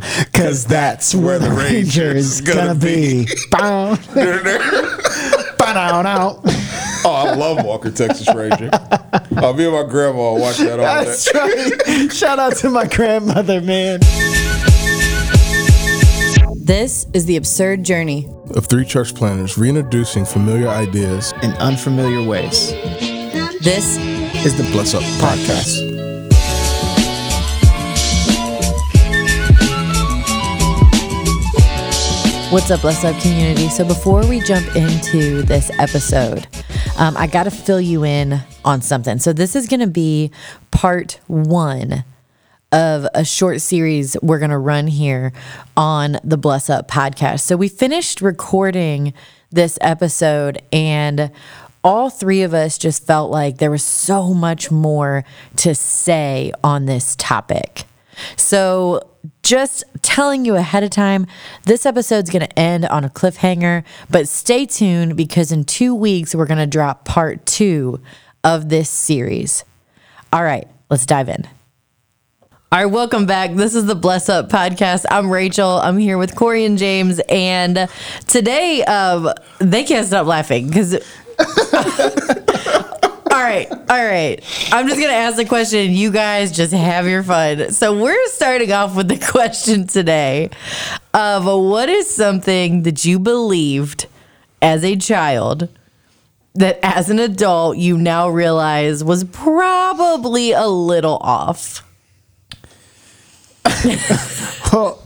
to, Cause that's where the Ranger is gonna be. Bow. Bow now. Oh, I love Walker Texas Ranger. Oh, me and my grandma watch that all day. That's right. Shout out to my grandmother, man. This is The Absurd Journey. Of three church planners reintroducing familiar ideas In unfamiliar ways This is the Bless Up podcast. What's up, Bless Up community? So, before we jump into this episode, um, I got to fill you in on something. So, this is going to be part one of a short series we're going to run here on the Bless Up podcast. So, we finished recording this episode, and all three of us just felt like there was so much more to say on this topic. So, just telling you ahead of time, this episode's going to end on a cliffhanger, but stay tuned because in two weeks, we're going to drop part two of this series. All right, let's dive in. All right, welcome back. This is the Bless Up podcast. I'm Rachel. I'm here with Corey and James, and today um, they can't stop laughing because. all right, all right. I'm just gonna ask the question. You guys just have your fun. So we're starting off with the question today of what is something that you believed as a child that as an adult you now realize was probably a little off. Well,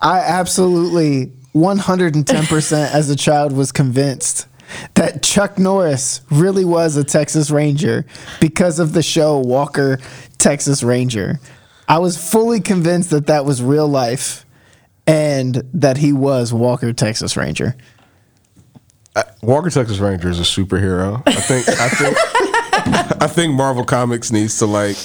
I absolutely 110% as a child was convinced that Chuck Norris really was a Texas Ranger because of the show Walker Texas Ranger. I was fully convinced that that was real life and that he was Walker Texas Ranger. Uh, Walker Texas Ranger is a superhero. I think. I think. I think Marvel Comics needs to like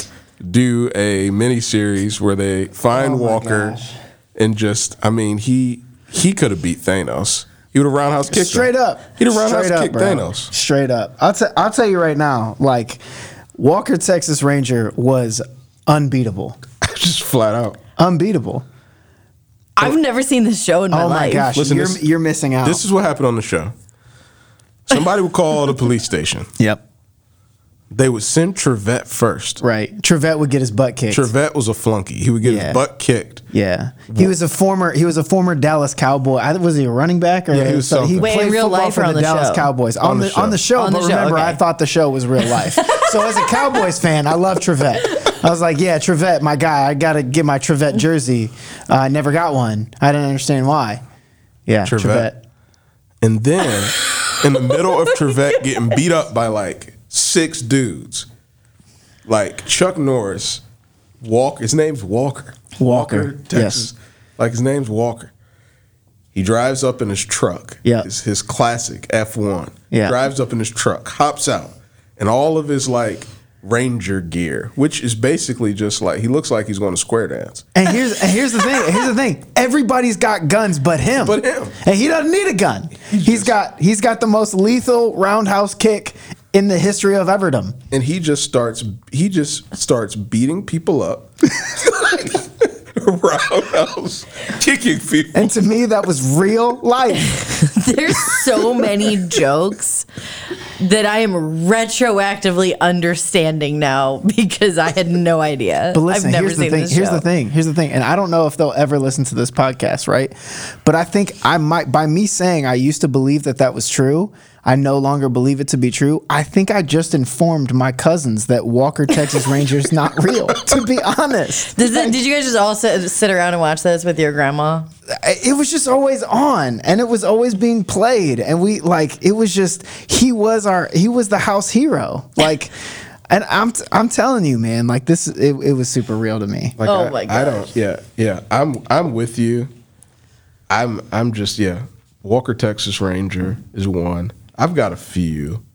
do a mini series where they find Oh Walker gosh. and just. I mean, he he could have beat Thanos. He would have roundhouse kicked Straight him. up. He'd have roundhouse Straight up, kicked bro. Thanos. Straight up. I'll, t- I'll tell you right now, like, Walker Texas Ranger was unbeatable. just flat out. Unbeatable. I've never seen this show in my Oh my life. gosh, Listen, you're, this- you're missing out. This is what happened on the show. Somebody would call the police station. yep. They would send Trivette first. Right. Trivette would get his butt kicked. Trivette was a flunky. He would get Yeah. his butt kicked. Yeah, he was a former he was a former Dallas Cowboy. I, was he a running back or Yeah, he was so something. Wait, in played real football life for the the Dallas show? Cowboys on, On the, the show. on the show. On the but show, remember, okay. I thought the show was real life. so as a Cowboys fan, I love Trivette. I was like, yeah, Trivette, my guy. I got to get my Trivette jersey. Uh, I never got one. I didn't understand why. Yeah, Trivette. Trivette. And then in the middle of Trivette getting beat up by like six dudes, like Chuck Norris, Walker, his name's Walker. Walker, Texas. Like his name's Walker. He drives up in his truck. Yeah. His, his classic F1. Yeah. Drives up in his truck, hops out, and all of his like Ranger gear, which is basically just like he looks like he's going to square dance. And here's and here's the thing. Here's the thing. Everybody's got guns but him. But him. And he doesn't need a gun. he's just- got he's got the most lethal roundhouse kick in the history of Everdom. and he just starts he just starts beating people up roundhouse kicking people And to me, that was real life. There's so many jokes that I am retroactively understanding now because I had no idea. But listen, I've never here's the thing. this Here's show. the thing. Here's the thing. And I don't know if they'll ever listen to this podcast, right? But I think I might, by me saying I used to believe that that was true, I no longer believe it to be true. I think I just informed my cousins that Walker Texas Ranger's not real, to be honest. Does it, did you guys just all sit, sit around and watch this with your grandma? it was just always on and it was always being played and we like it was just he was our he was the house hero like and i'm t- i'm telling you man like this it, it was super real to me like Oh I, my I don't yeah yeah i'm i'm with you i'm i'm just yeah walker texas ranger is one i've got a few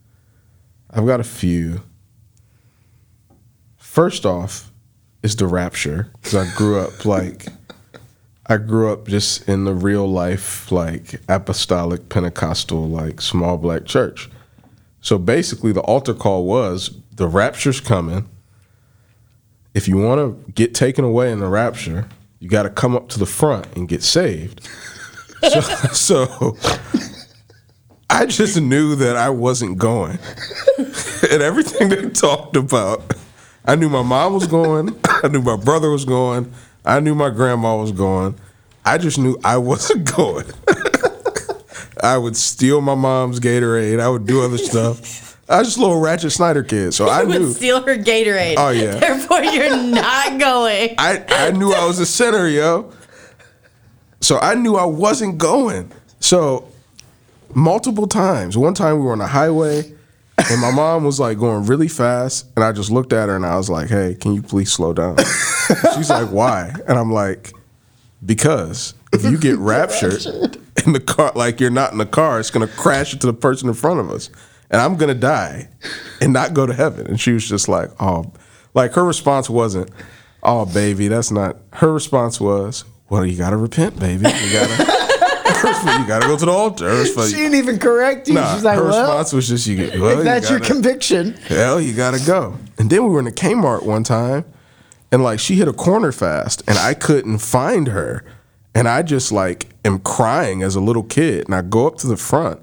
i've got a few first off is the rapture because i grew up like I grew up just in the real life, like apostolic Pentecostal, like small black church. So basically, the altar call was the rapture's coming. If you want to get taken away in the rapture, you got to come up to the front and get saved. So, so I just knew that I wasn't going. and everything they talked about, I knew my mom was going, I knew my brother was going, I knew my grandma was going. I just knew I wasn't going. I would steal my mom's Gatorade. I would do other stuff. I was just a little Ratchet Snyder kid, so I would knew. steal her Gatorade. Oh, yeah. Therefore, you're not going. I, I knew I was the center, yo. So I knew I wasn't going. So multiple times. One time we were on the highway and my mom was like going really fast and I just looked at her and I was like, "Hey, can you please slow down?" She's like, "Why?" And I'm like, "Because if you get raptured in the car like you're not in the car, it's going to crash into the person in front of us and I'm going to die and not go to heaven." And she was just like, "Oh, like her response wasn't, "Oh, baby, that's not." Her response was, "Well, you got to repent, baby. You got to you got to go to the altar." She didn't even correct you. Nah, She's like, her well, response was just, "You get well, if that's you your gotta- conviction. Hell, you gotta go. And then we were in a Kmart one time, and like she hit a corner fast, and I couldn't find her, and I just like am crying as a little kid, and I go up to the front,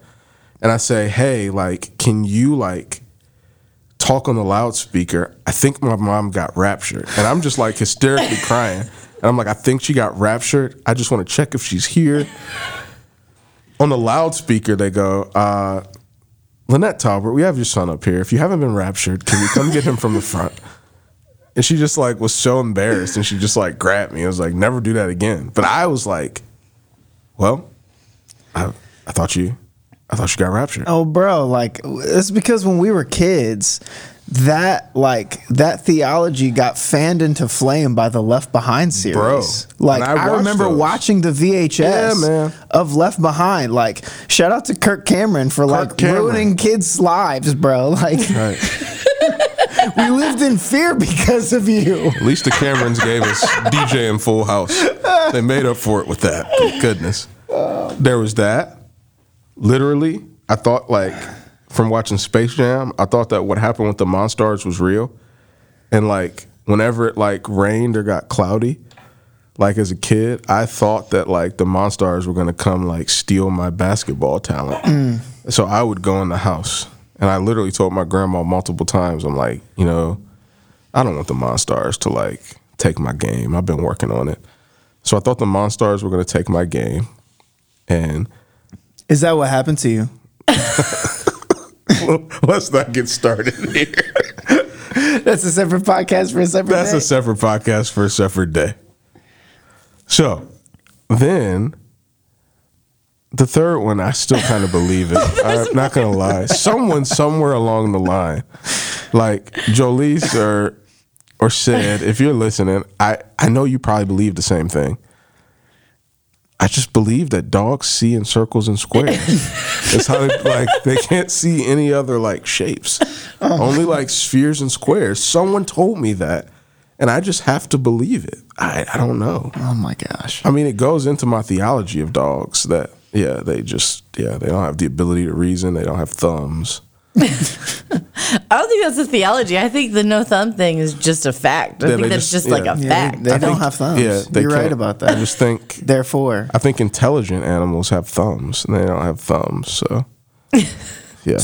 and I say, "Hey, like, can you like?" Talk on the loudspeaker. I think my mom got raptured, and I'm just like hysterically crying. And I'm like, I think she got raptured. I just want to check if she's here. On the loudspeaker, they go, uh, Lynette Talbert, we have your son up here. If you haven't been raptured, can you come get him from the front? And she just like was so embarrassed and she just like grabbed me. I was like, never do that again. But I was like, well, I, I thought you, I thought you got raptured. Oh, bro, like it's because when we were kids, that like that theology got fanned into flame by the Left Behind series. Bro, like I I, remember those. watching the VHS Yeah, of Left Behind. Like shout out to Kirk Cameron for like Cameron. ruining kids' lives, bro. Like Right. we lived in fear because of you. At least the Camerons gave us DJ in Full House. They made up for it with that. Thank goodness. There was that. Literally, I thought like from watching Space Jam, I thought that what happened with the Monstars was real. And like whenever it like rained or got cloudy, like as a kid, I thought that like the Monstars were gonna come like steal my basketball talent. Mm. So I would go in the house and I literally told my grandma multiple times, I'm like, you know, I don't want the Monstars to like take my game. I've been working on it. So I thought the Monstars were gonna take my game. And Is that what happened to you? let's not get started here. That's a separate podcast for a separate That's day. a separate podcast for a separate day. So then the third one, I still kind of believe it. I'm not gonna lie. Someone somewhere along the line, like Jolise or or said, if you're listening, I, I know you probably believe the same thing. I just believe that dogs see in circles and squares. it's how they like they can't see any other like shapes. Oh. Only like spheres and squares. Someone told me that. And I just have to believe it. I, I don't know. oh my gosh. I mean, it goes into my theology of dogs that yeah, they just yeah, they don't have the ability to reason. They don't have thumbs. I don't think that's a theology. I think the no thumb thing is just a fact. I Yeah, think they that's just- just, like yeah. a Yeah, fact. they, they I don't have thumbs. Yeah, they You're right can't- about I that. just think Therefore, I think intelligent animals have thumbs, and they don't have thumbs. So yeah,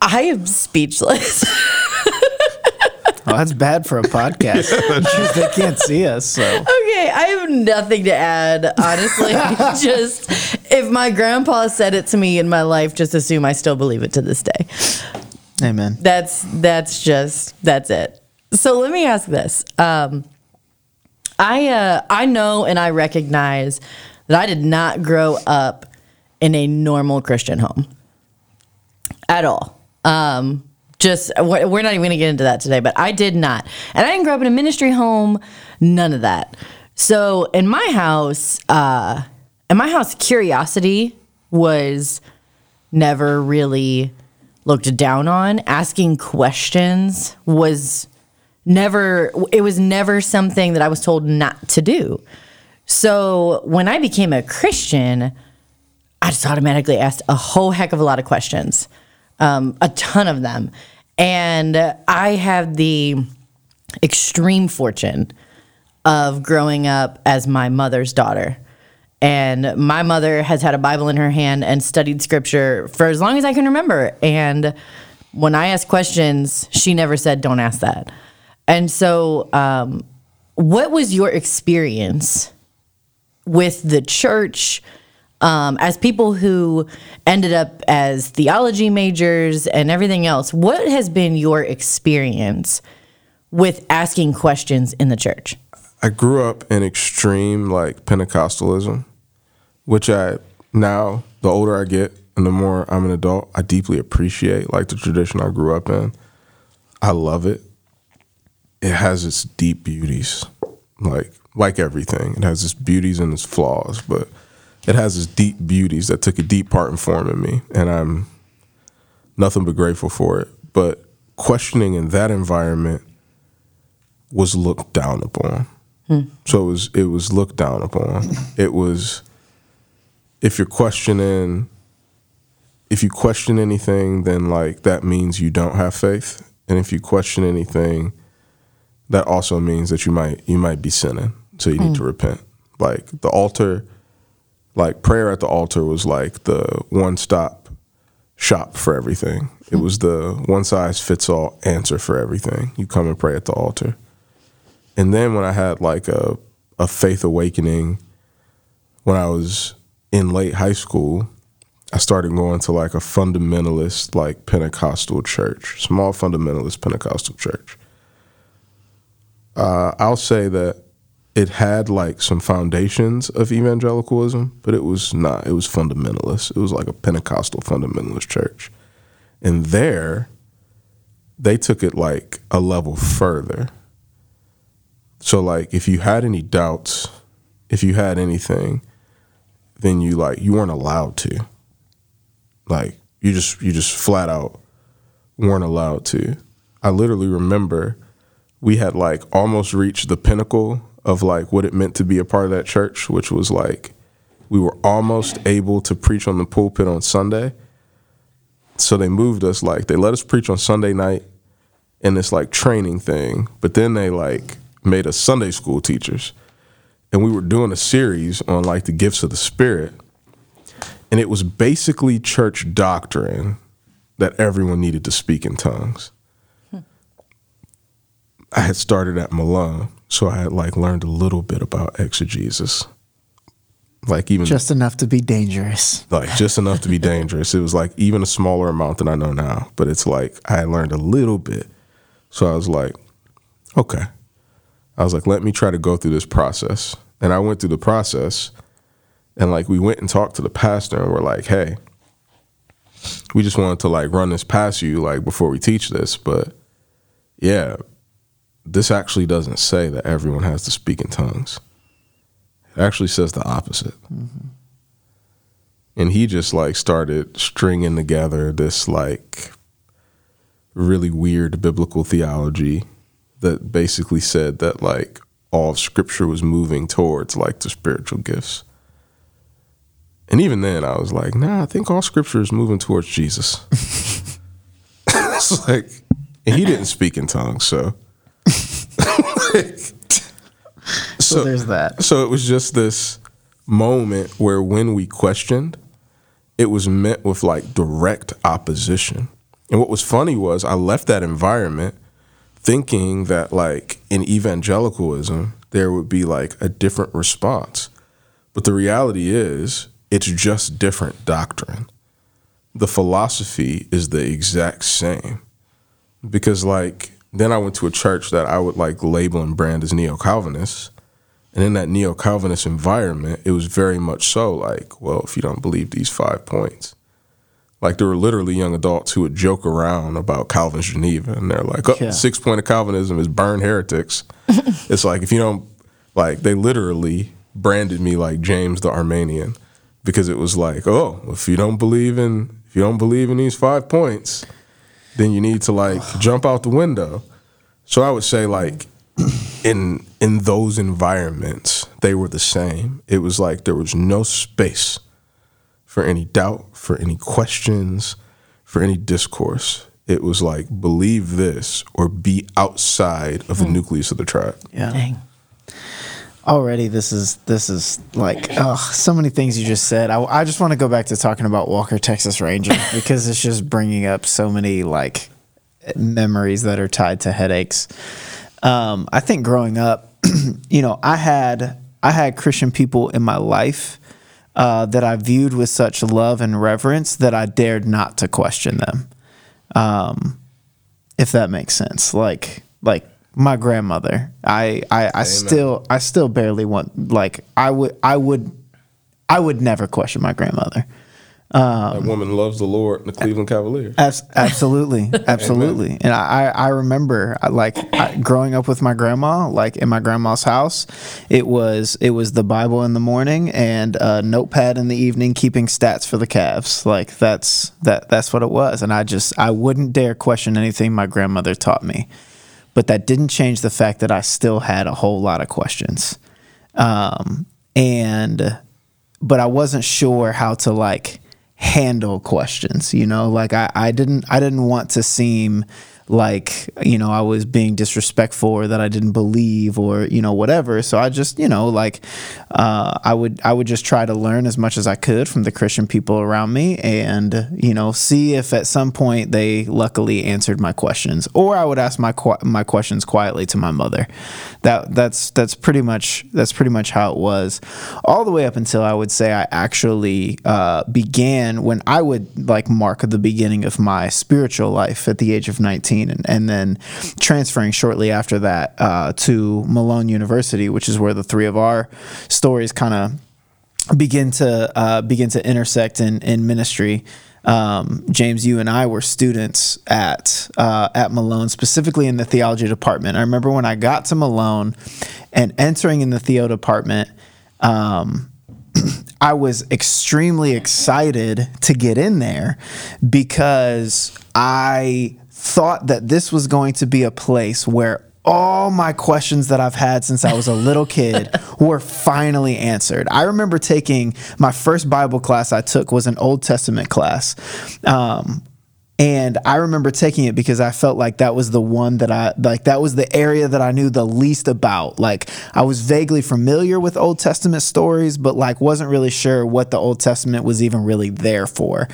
I am speechless. oh, that's bad for a podcast because they can't see us. So Okay, I have nothing to add, honestly. just if my grandpa said it to me in my life, just assume I still believe it to this day. amen. That's that's just that's it. So let me ask this. Um, I uh, I know and I recognize that I did not grow up in a normal Christian home at all. Um, just we're not even going to get into that today, but I did not, and I didn't grow up in a ministry home. None of that. So in my house, uh, in my house, curiosity was never really looked down on. Asking questions was never it was never something that I was told not to do. So when I became a Christian, I just automatically asked a whole heck of a lot of questions, um, a ton of them, and I have the extreme fortune of growing up as my mother's daughter. And my mother has had a Bible in her hand and studied scripture for as long as I can remember. And when I asked questions, she never said, Don't ask that. And so, um, what was your experience with the church um, as people who ended up as theology majors and everything else? What has been your experience with asking questions in the church? I grew up in extreme like Pentecostalism, which I now the older I get and the more I'm an adult, I deeply appreciate like the tradition I grew up in. I love it. It has its deep beauties, like like everything. It has its beauties and its flaws, but it has its deep beauties that took a deep part in forming me, and I'm nothing but grateful for it. But questioning in that environment was looked down upon. Hmm. So it was it was looked down upon. It was if you're questioning if you question anything, then like that means you don't have faith. And if you question anything, that also means that you might you might be sinning. So you need hmm. to repent. Like the altar, like prayer at the altar was like the one stop shop for everything. It was the one size fits all answer for everything. You come and pray at the altar. And then when I had like a a faith awakening when I was in late high school, I started going to like a fundamentalist like Pentecostal church, small fundamentalist Pentecostal church. Uh, I'll say that it had like some foundations of evangelicalism, but it was not. It was fundamentalist. It was like a Pentecostal fundamentalist church. And there, they took it like a level further. So like if you had any doubts, if you had anything, then you like you weren't allowed to. Like you just you just flat out weren't allowed to. I literally remember we had like almost reached the pinnacle of like what it meant to be a part of that church, which was like we were almost able to preach on the pulpit on Sunday. So they moved us like they let us preach on Sunday night in this like training thing, but then they like made us Sunday school teachers. And we were doing a series on like the gifts of the spirit. And it was basically church doctrine that everyone needed to speak in tongues. Hmm. I had started at Malone, so I had like learned a little bit about exegesis. Like even Just enough to be dangerous. like just enough to be dangerous. It was like even a smaller amount than I know now, but it's like I had learned a little bit. So I was like, okay. I was like, let me try to go through this process. And I went through the process and like we went and talked to the pastor and we're like, hey, we just wanted to like run this past you like before we teach this, but yeah, this actually doesn't say that everyone has to speak in tongues. It actually says the opposite. Mm-hmm. And he just like started stringing together this like really weird biblical theology that basically said that like all of scripture was moving towards like the spiritual gifts. And even then I was like, nah, I think all scripture is moving towards Jesus. it's like and he didn't speak in tongues, so So, there's that. so it was just this moment where when we questioned, it was met with like direct opposition. And what was funny was I left that environment thinking that like in evangelicalism there would be like a different response. But the reality is it's just different doctrine. The philosophy is the exact same. Because like then I went to a church that I would like label and brand as neo Calvinist. And in that neo Calvinist environment, it was very much so like, well, if you don't believe these five points, like there were literally young adults who would joke around about Calvin's Geneva, and they're like, "Oh, Yeah. six point of Calvinism is burn heretics." it's like if you don't, like they literally branded me like James the Arminian because it was like, "Oh, if you don't believe in if you don't believe in these five points, then you need to like jump out the window." So I would say like in in those environments, they were the same. It was like there was no space for any doubt, for any questions, for any discourse. it was like believe this or be outside of the hmm. nucleus of the tribe. Yeah. Dang. Already, this is this is like oh, so many things you just said. I, I just want to go back to talking about Walker Texas Ranger because it's just bringing up so many like memories that are tied to headaches. Um, I think growing up, you know, I had I had Christian people in my life uh, that I viewed with such love and reverence that I dared not to question them. Um, if that makes sense, like like my grandmother, I I, I still I still barely want like I would I would I would never question my grandmother. that woman loves the Lord, the Cleveland Cavaliers. Abs- absolutely, absolutely. And I, I I remember like I, growing up with my grandma, like in my grandma's house, it was it was the Bible in the morning and a notepad in the evening, keeping stats for the Cavs. Like that's that that's what it was. And I just I wouldn't dare question anything my grandmother taught me, but that didn't change the fact that I still had a whole lot of questions, um, and but I wasn't sure how to like handle questions you know? Like I, I didn't i didn't want to seem like you know i was being disrespectful or that i didn't believe or you know whatever. So i just you know like uh, i would i would just try to learn as much as i could from the christian people around me and you know see if at some point they luckily answered my questions or i would ask my qu- my questions quietly to my mother. That that's that's pretty much that's pretty much how it was. All the way up until i would say i actually uh, began when i would like mark the beginning of my spiritual life at the age of 19 and, and then transferring shortly after that uh, to malone university which is where the three of our stories kind of begin to uh, begin to intersect in, in ministry. Um, James, you and I were students at uh, at Malone, specifically in the theology department. I remember when I got to Malone and entering in the theo department. Um, I was extremely excited to get in there because I thought that this was going to be a place where all my questions that I've had since I was a little kid were finally answered. I remember taking my first Bible class I took was an Old Testament class. Um, and I remember taking it because I felt like that was the one that I like that was the area that I knew the least about. Like I was vaguely familiar with Old Testament stories, but like wasn't really sure what the Old Testament was even really there for.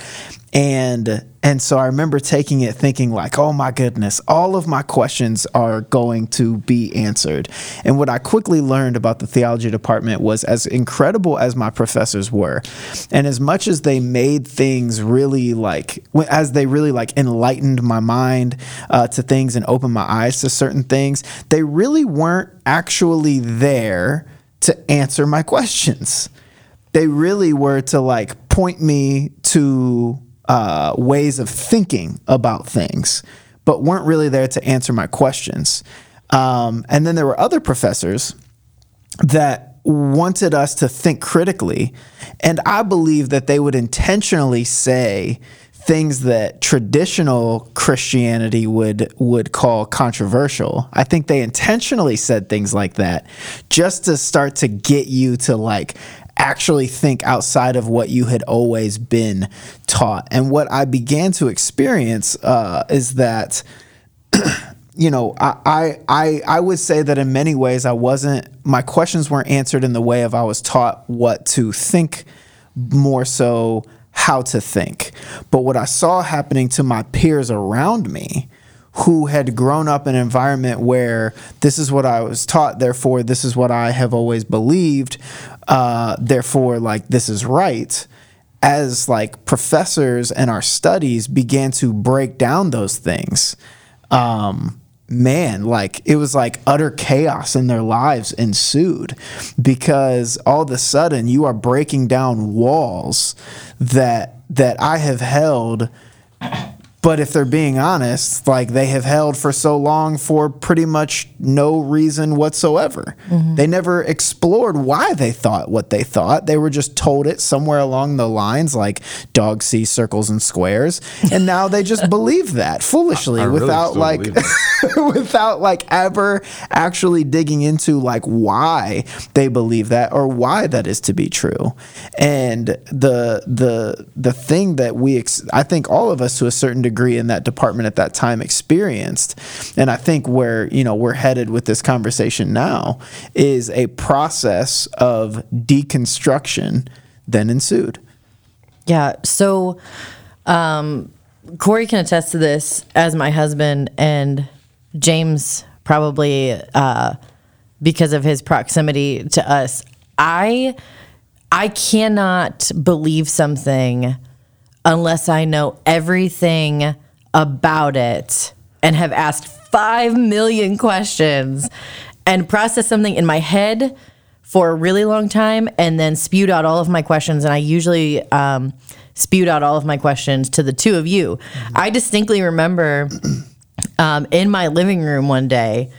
And and so I remember taking it thinking like, "Oh my goodness, all of my questions are going to be answered." And what I quickly learned about the theology department was as incredible as my professors were, and as much as they made things really like as they really like enlightened my mind uh, to things and opened my eyes to certain things, they really weren't actually there to answer my questions. They really were to like point me to uh, ways of thinking about things, but weren't really there to answer my questions. Um, and then there were other professors that wanted us to think critically. And I believe that they would intentionally say things that traditional Christianity would would call controversial. I think they intentionally said things like that just to start to get you to like actually think outside of what you had always been taught. And what I began to experience uh, is that you know, I, I I would say that in many ways I wasn't my questions weren't answered in the way of I was taught what to think more so how to think. But what I saw happening to my peers around me who had grown up in an environment where this is what I was taught, therefore this is what I have always believed, uh, therefore like this is right. As like professors and our studies began to break down those things, um, man, like it was like utter chaos in their lives ensued because all of a sudden you are breaking down walls that that I have held but if they're being honest, like they have held for so long for pretty much no reason whatsoever. Mm-hmm. They never explored why they thought what they thought. They were just told it somewhere along the lines, like dogs see circles and squares, and now they just believe that foolishly I really without still like without like ever actually digging into like why they believe that or why that is to be true. And the the the thing that we ex- I think all of us to a certain degree in that department at that time experienced and I think where you know we're headed with this conversation now is a process of deconstruction then ensued. Yeah. So, um, Corey can attest to this as my husband, and James probably uh, because of his proximity to us. I I cannot believe something unless I know everything about it and have asked five million questions and process something in my head for a really long time and then spewed out all of my questions. And I usually um, spewed out all of my questions to the two of you. I distinctly remember um, in my living room one day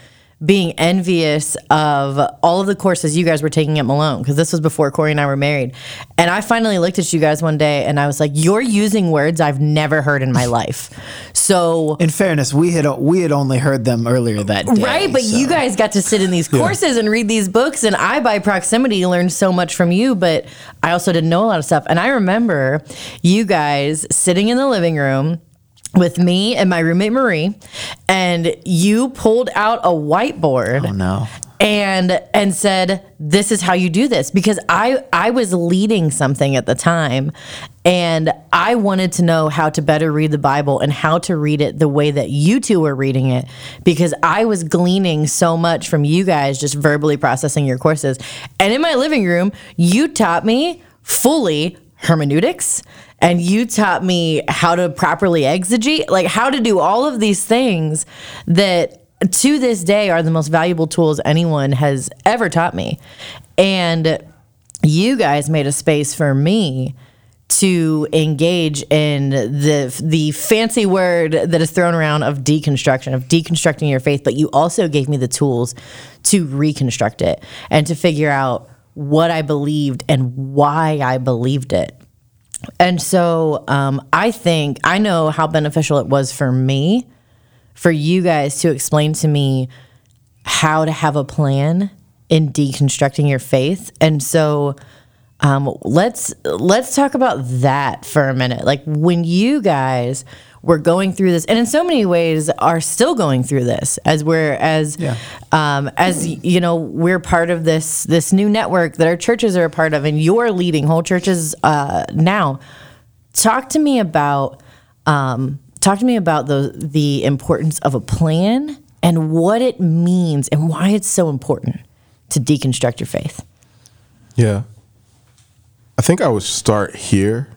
being envious of all of the courses you guys were taking at Malone because this was before Corey and I were married. And I finally looked at you guys one day and I was like, "You're using words I've never heard in my life." So In fairness, we had we had only heard them earlier that day. Right, but so- you guys got to sit in these courses and read these books, and I, by proximity, learned so much from you. But I also didn't know a lot of stuff. And I remember you guys sitting in the living room with me and my roommate Marie, and you pulled out a whiteboard Oh no. And and said this is how you do this because I I was leading something at the time and I wanted to know how to better read the Bible and how to read it the way that you two were reading it because I was gleaning so much from you guys just verbally processing your courses. And in my living room you taught me fully hermeneutics and you taught me how to properly exegete like how to do all of these things that to this day are the most valuable tools anyone has ever taught me. And you guys made a space for me to engage in the the fancy word that is thrown around of deconstruction of deconstructing your faith but you also gave me the tools to reconstruct it and to figure out what I believed and why I believed it and so um, I think I know how beneficial it was for me for you guys to explain to me how to have a plan in deconstructing your faith. And so um, let's let's talk about that for a minute. Like when you guys were going through this, and in so many ways are still going through this, as we're as Yeah. um, as you know we're part of this this new network that our churches are a part of, and you're leading whole churches uh, now. Talk to me about um, talk to me about the the importance of a plan and what it means and why it's so important to deconstruct your faith. Yeah. I think I would start here.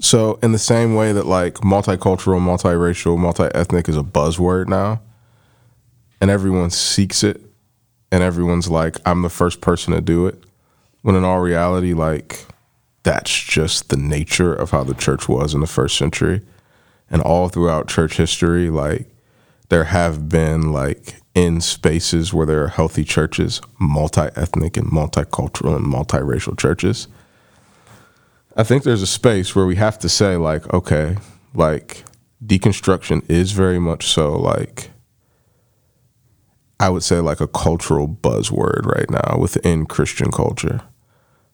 So, in the same way that like multicultural, multiracial, multi-ethnic is a buzzword now, and everyone seeks it, and everyone's like, "I'm the first person to do it," when in all reality, like that's just the nature of how the church was in the first century, and all throughout church history, like there have been like in spaces where there are healthy churches, multi-ethnic and multicultural and multiracial churches. I think there's a space where we have to say like, okay, like deconstruction is very much so like I would say like a cultural buzzword right now within Christian culture.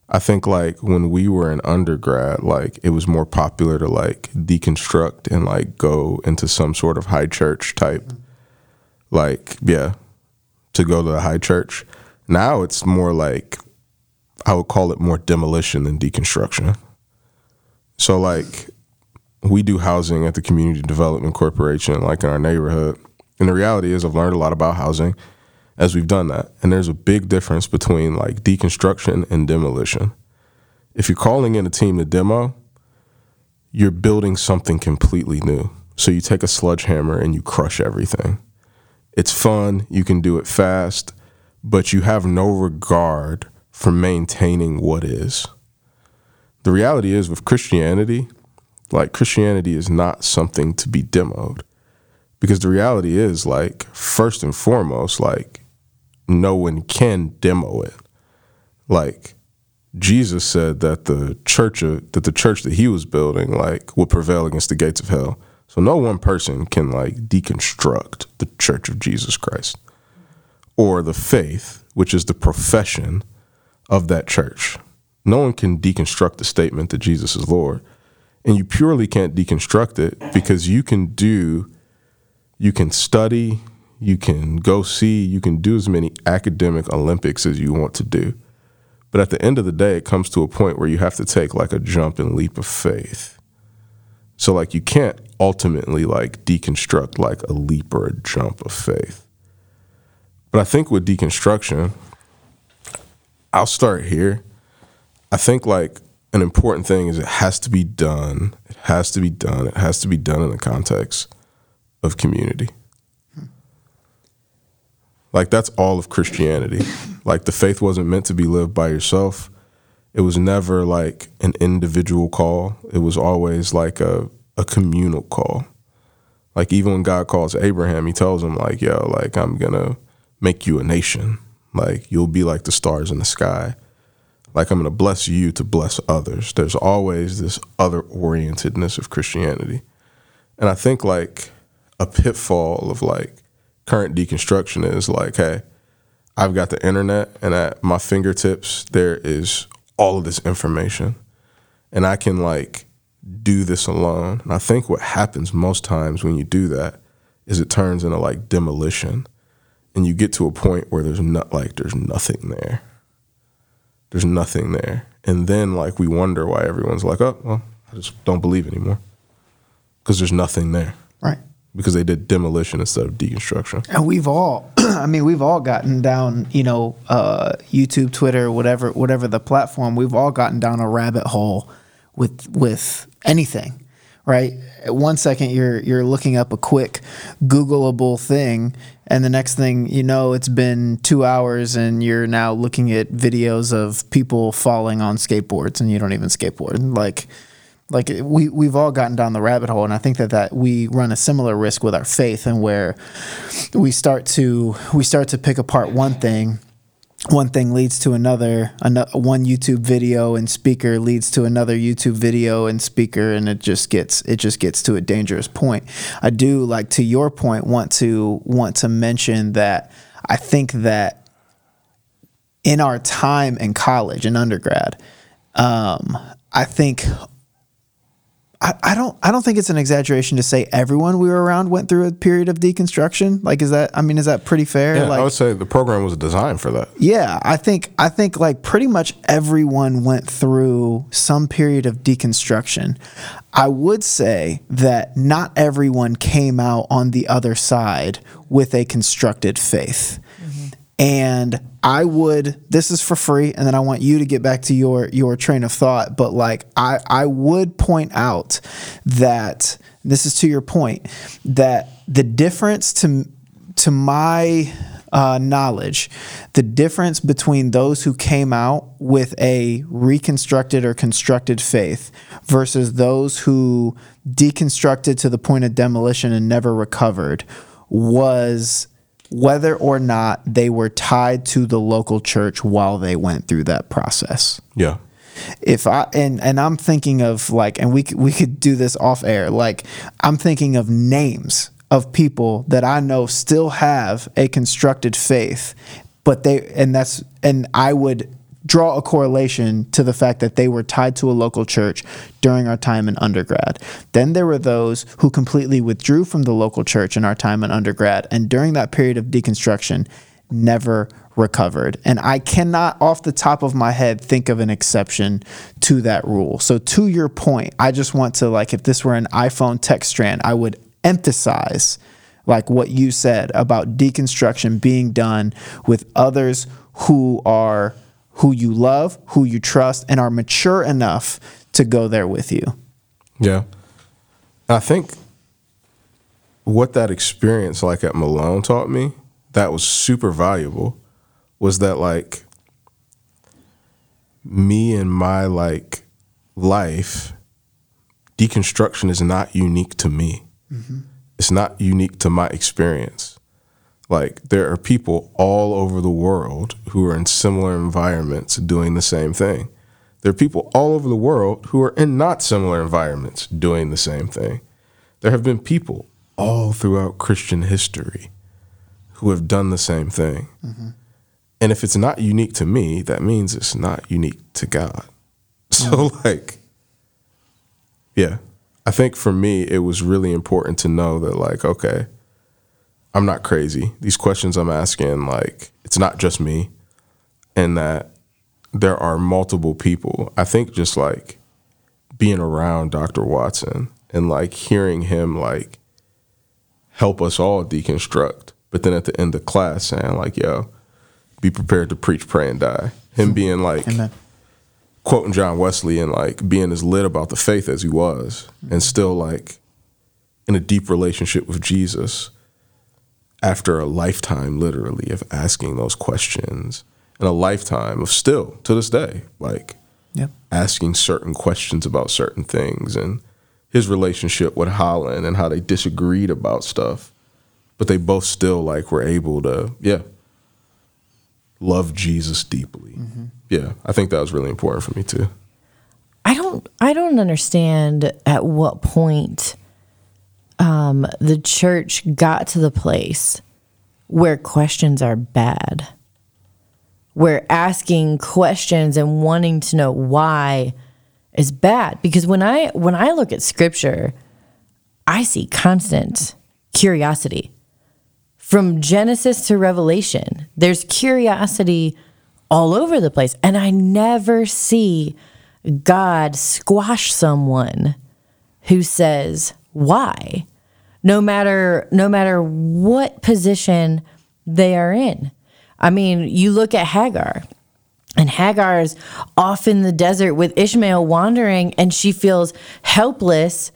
I think like when we were in undergrad, like it was more popular to like deconstruct and like go into some sort of high church type, like yeah, to go to the high church. Now it's more like I would call it more demolition than deconstruction. So like we do housing at the Community Development Corporation, like in our neighborhood. And the reality is I've learned a lot about housing as we've done that. And there's a big difference between like deconstruction and demolition. If you're calling in a team to demo, you're building something completely new. So you take a sledgehammer and you crush everything. It's fun, you can do it fast, but you have no regard for maintaining what is. The reality is with Christianity, like Christianity is not something to be demoed Because the reality is, like, first and foremost, like, no one can demo it. Like, Jesus said that the church of, that the church that he was building like would prevail against the gates of hell. So no one person can like deconstruct the church of Jesus Christ or the faith, which is the profession of that church. No one can deconstruct the statement that Jesus is Lord. And you purely can't deconstruct it because you can do you can study, you can go see, you can do as many academic Olympics as you want to do. But at the end of the day, it comes to a point where you have to take like a jump and leap of faith. So like you can't ultimately like deconstruct like a leap or a jump of faith. But I think with deconstruction, I'll start here. I think like an important thing is it has to be done. It has to be done. It has to be done in the context of community. Like that's all of Christianity. like the faith wasn't meant to be lived by yourself. It was never like an individual call. It was always like a a communal call. Like even when God calls Abraham, he tells him like, "Yo, like I'm to make you a nation. Like you'll be like the stars in the sky. Like I'm to bless you to bless others." There's always this other orientedness of Christianity. And I think like a pitfall of like current deconstruction is like, hey, I've got the internet and at my fingertips there is all of this information. And I can like do this alone. And I think what happens most times when you do that is it turns into like demolition. And you get to a point where there's not like there's nothing there. There's nothing there. And then like we wonder why everyone's like, oh, well, I just don't believe anymore. Because there's nothing there. Because they did demolition instead of deconstruction. And we've all, I mean, we've all gotten down, you know, uh, YouTube, Twitter, whatever, whatever the platform. We've all gotten down a rabbit hole with with anything, right? One second you're you're looking up a quick Googleable thing, and the next thing you know, it's been two hours, and you're now looking at videos of people falling on skateboards, and you don't even skateboard, like like we we've all gotten down the rabbit hole and i think that that we run a similar risk with our faith and where we start to we start to pick apart one thing one thing leads to another, another one youtube video and speaker leads to another youtube video and speaker and it just gets it just gets to a dangerous point. I do like to your point want to want to mention that i think that in our time in college and undergrad um, i think I, I don't I don't think it's an exaggeration to say everyone we were around went through a period of deconstruction. Like is that I mean is that pretty fair? Yeah, like I would say the program was designed for that. yeah, I think I think like pretty much everyone went through some period of deconstruction. I would say that not everyone came out on the other side with a constructed faith. And I would this is for free and then I want you to get back to your your train of thought, but like I I would point out that this is to your point that the difference to to my uh, knowledge, the difference between those who came out with a reconstructed or constructed faith versus those who deconstructed to the point of demolition and never recovered was whether or not they were tied to the local church while they went through that process Yeah. if I and and I'm thinking of like, and we could, we could do this off air. Like, I'm thinking of names of people that I know still have a constructed faith, but they and that's and I would draw a correlation to the fact that they were tied to a local church during our time in undergrad. Then there were those who completely withdrew from the local church in our time in undergrad, and during that period of deconstruction, never recovered. And I cannot, off the top of my head, think of an exception to that rule. So, to your point, I just want to, like, if this were an iPhone text strand, I would emphasize, like, what you said about deconstruction being done with others who are, who you love, who you trust, and are mature enough to go there with you. Yeah. I think what that experience like at Malone taught me that was super valuable was that like me and my like life deconstruction is not unique to me. Mm-hmm. it's not unique to my experience. Like there are people all over the world who are in similar environments doing the same thing. There are people all over the world who are in not similar environments doing the same thing. There have been people all throughout Christian history who have done the same thing. Mm-hmm. And if it's not unique to me, that means it's not unique to God. So, like, yeah, I think for me, it was really important to know that, like, okay, I'm not crazy. These questions I'm asking, like, it's not just me, and that there are multiple people. I think just like being around Dr. Watson and like hearing him, like, help us all deconstruct. But then at the end of class, saying, like, yo, be prepared to preach, pray, and die. Him hmm. being like, Amen. quoting John Wesley and like being as lit about the faith as he was, and hmm. still like in a deep relationship with Jesus after a lifetime, literally, of asking those questions and a lifetime of still to this day, like asking certain questions about certain things and his relationship with Holland and how they disagreed about stuff, but they both still like were able to, yeah, love Jesus deeply. Mm-hmm. Yeah, I think that was really important for me too. I don't I don't understand at what point um, the church got to the place where questions are bad. Where asking questions and wanting to know why is bad. Because when I when I look at scripture, I see constant curiosity. From Genesis to Revelation, there's curiosity all over the place. And I never see God squash someone who says why no matter no matter what position they are in i mean you look at hagar and Hagar is off in the desert with ishmael wandering and she feels helpless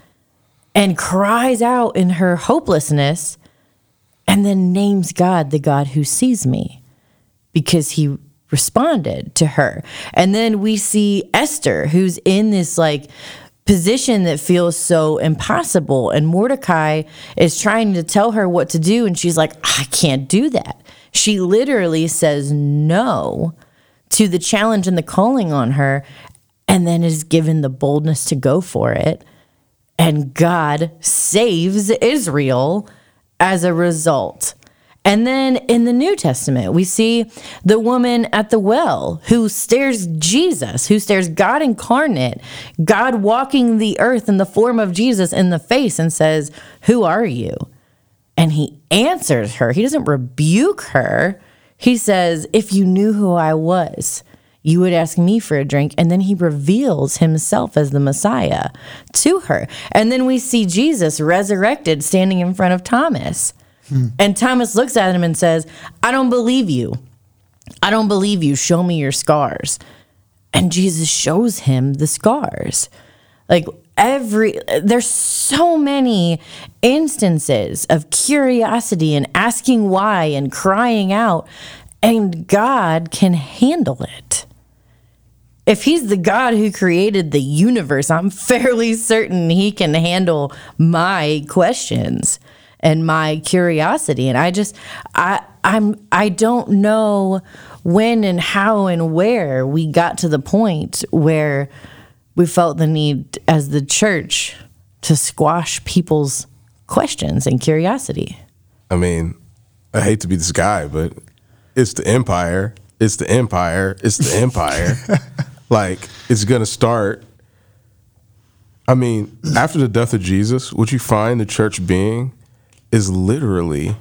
and cries out in her hopelessness and then names god the god who sees me because he responded to her. And then we see Esther, who's in this like position that feels so impossible. And Mordecai is trying to tell her what to do. And she's like, I can't do that. She literally says no to the challenge and the calling on her, and then is given the boldness to go for it. And God saves Israel as a result. And then in the New Testament, we see the woman at the well who stares Jesus, who stares God incarnate, God walking the earth in the form of Jesus in the face and says, Who are you? And he answers her. He doesn't rebuke her. He says, If you knew who I was, you would ask me for a drink. And then he reveals himself as the Messiah to her. And then we see Jesus resurrected standing in front of Thomas. Hmm. And Thomas looks at him and says, I don't believe you. I don't believe you. Show me your scars. And Jesus shows him the scars. Like every, there's so many instances of curiosity and asking why and crying out, and God can handle it if he's the God who created the universe, I'm fairly certain he can handle my questions and my curiosity. And I just I I'm I don't know when and how and where we got to the point where we felt the need as the church to squash people's questions and curiosity. I mean, I hate to be this guy, but it's the empire. It's the empire. It's the empire. like it's gonna start. I mean, after the death of Jesus, would you find the church being is literally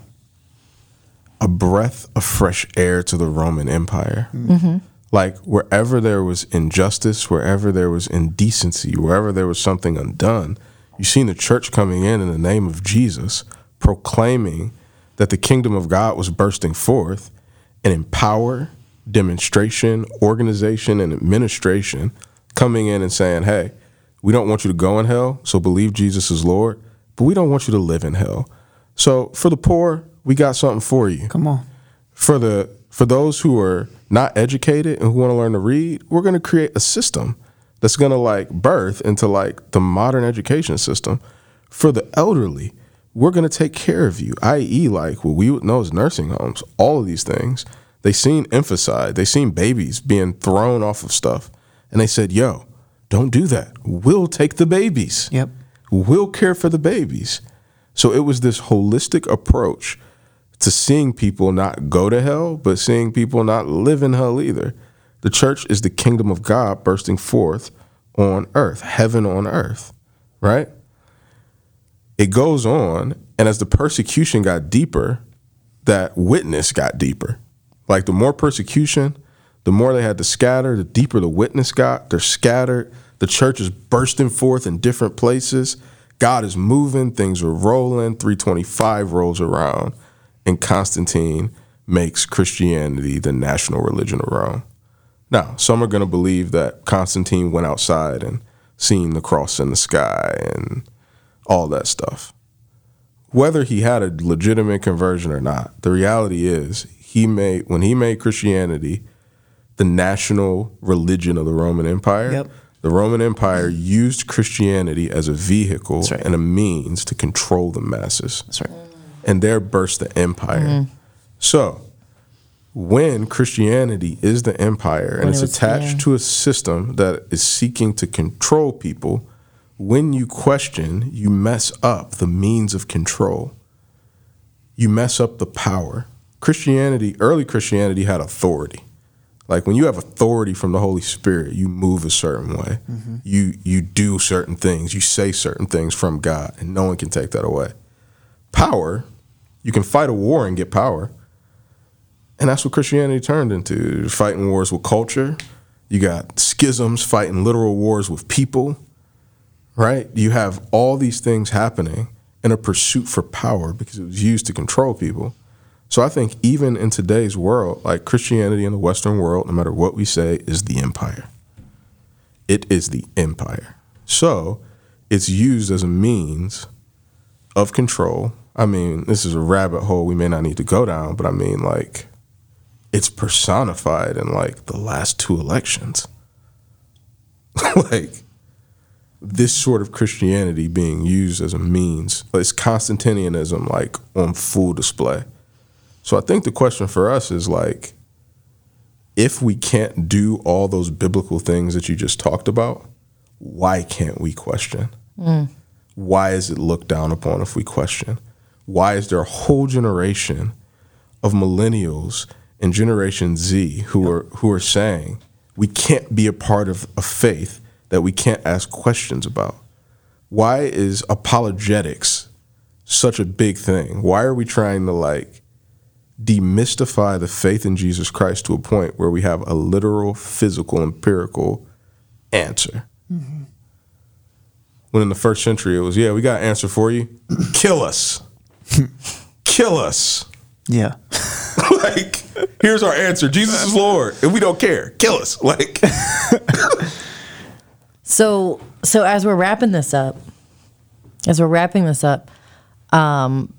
a breath of fresh air to the Roman Empire. Mm-hmm. Like wherever there was injustice, wherever there was indecency, wherever there was something undone, you've seen the church coming in in the name of Jesus, proclaiming that the kingdom of God was bursting forth, and in power, demonstration, organization, and administration, coming in and saying, "Hey, we don't want you to go in hell, so believe Jesus is Lord, but we don't want you to live in hell." So for the poor, we got something for you Come on. for the for those who are not educated and who want to learn to read, we're going to create a system that's going to like birth into like the modern education system. For the elderly, we're going to take care of you, i.e., like what we would know as nursing homes, all of these things. They seen emphasized. they seen babies being thrown off of stuff, and they said, yo, don't do that. We'll take the babies. Yep. We'll care for the babies. So it was this holistic approach to seeing people not go to hell, but seeing people not live in hell either. The church is the kingdom of God bursting forth on earth, heaven on earth, right? It goes on, and as the persecution got deeper, that witness got deeper. Like the more persecution, the more they had to scatter, the deeper the witness got. They're scattered. The church is bursting forth in different places. God is moving, things are rolling. 325 rolls around, and Constantine makes Christianity the national religion of Rome. Now, some are going to believe that Constantine went outside and seen the cross in the sky and all that stuff. Whether he had a legitimate conversion or not, the reality is he made when he made Christianity the national religion of the Roman Empire. Yep. The Roman Empire used Christianity as a vehicle right. and a means to control the masses. That's right. And there burst the empire. Mm-hmm. So, when Christianity is the empire and When it's it attached yeah. to a system that is seeking to control people, when you question, you mess up the means of control. You mess up the power. Christianity, early Christianity had authority. Like when you have authority from the Holy Spirit, you move a certain way. Mm-hmm. You you do certain things. You say certain things from God, and no one can take that away. Power, you can fight a war and get power. And that's what Christianity turned into fighting wars with culture. You got schisms, fighting literal wars with people, right? You have all these things happening in a pursuit for power because it was used to control people. So I think even in today's world, like Christianity in the Western world, no matter what we say, is the empire. It is the empire. So it's used as a means of control. I mean, this is a rabbit hole we may not need to go down, but I mean, like, it's personified in like the last two elections. like, this sort of Christianity being used as a means, it's Constantinianism, like, on full display. So I think the question for us is like, if we can't do all those biblical things that you just talked about, why can't we question? Mm. Why is it looked down upon if we question? Why is there a whole generation of millennials and Generation Z who are who are saying we can't be a part of a faith that we can't ask questions about? Why is apologetics such a big thing? Why are we trying to like demystify the faith in Jesus Christ to a point where we have a literal, physical, empirical answer? When in the first century it was, yeah, we got an answer for you. Kill us. Kill us. Yeah. like, here's our answer. Jesus is Lord, and we don't care. Kill us. Like, So so as we're wrapping this up, as we're wrapping this up, um,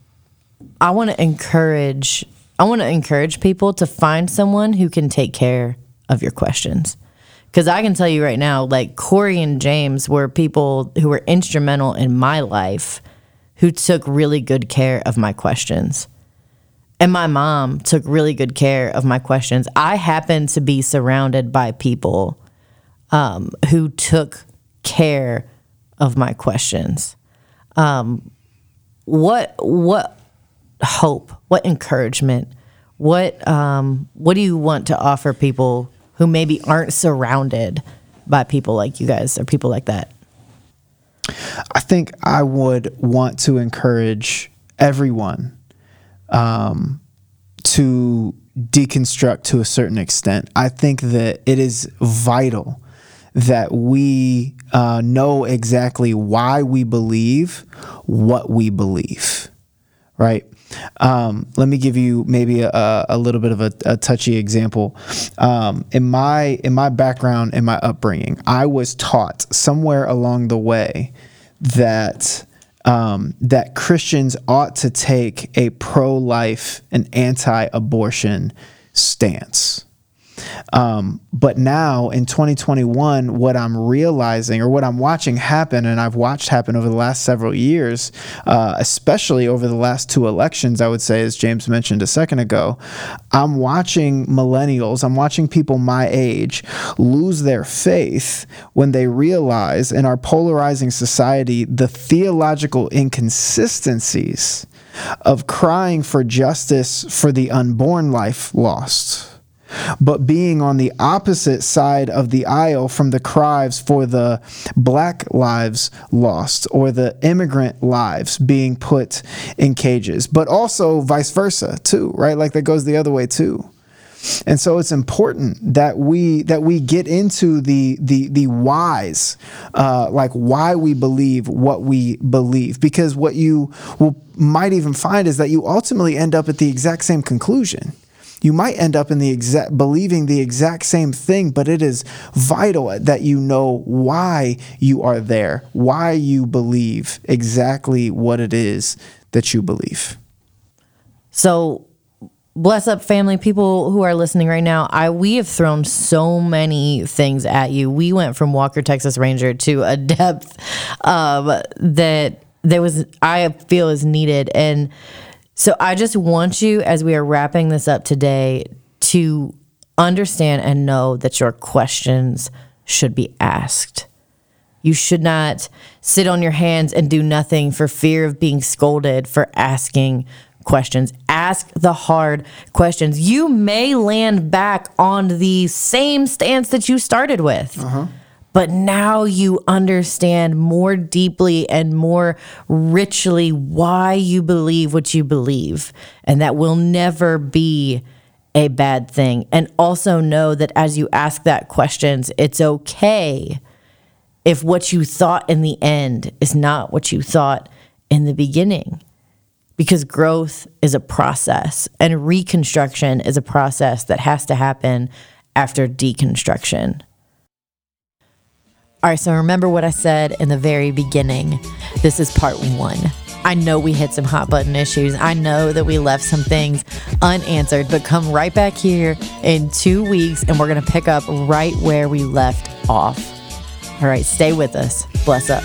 I want to encourage I want to encourage people to find someone who can take care of your questions. Because I can tell you right now, like Corey and James were people who were instrumental in my life who took really good care of my questions. And my mom took really good care of my questions. I happen to be surrounded by people um, who took care of my questions. Um, what what hope? What encouragement? What um, what do you want to offer people who maybe aren't surrounded by people like you guys or people like that? I think I would want to encourage everyone um, to deconstruct to a certain extent. I think that it is vital that we uh, know exactly why we believe what we believe, right? Um, let me give you maybe a, a little bit of a, a touchy example. Um, in my in my background, in my upbringing, I was taught somewhere along the way that um, that Christians ought to take a pro-life and anti-abortion stance. Um, but now in 2021, what I'm realizing or what I'm watching happen, and I've watched happen over the last several years, uh, especially over the last two elections, I would say, as James mentioned a second ago, I'm watching millennials, I'm watching people my age lose their faith when they realize in our polarizing society the theological inconsistencies of crying for justice for the unborn life lost but being on the opposite side of the aisle from the cries for the black lives lost or the immigrant lives being put in cages, but also vice versa too, right? Like that goes the other way too. And so it's important that we that we get into the the the whys, uh, like why we believe what we believe, because what you will might even find is that you ultimately end up at the exact same conclusion you might end up in the exact believing the exact same thing but it is vital that you know why you are there why you believe exactly what it is that you believe So, bless up family, people who are listening right now. I we have thrown so many things at you. We went from Walker Texas Ranger to a depth um, that there was I feel is needed, and so I just want you as we are wrapping this up today to understand and know that your questions should be asked. You should not sit on your hands and do nothing for fear of being scolded for asking questions. Ask the hard questions. You may land back on the same stance that you started with. Uh-huh. But now you understand more deeply and more richly why you believe what you believe. And that will never be a bad thing. And also know that as you ask that questions, it's okay if what you thought in the end is not what you thought in the beginning. Because growth is a process and reconstruction is a process that has to happen after deconstruction. All right, so remember what I said in the very beginning. This is part one. I know we hit some hot button issues. I know that we left some things unanswered, but come right back here in two weeks and we're going to pick up right where we left off. All right, stay with us. Bless up.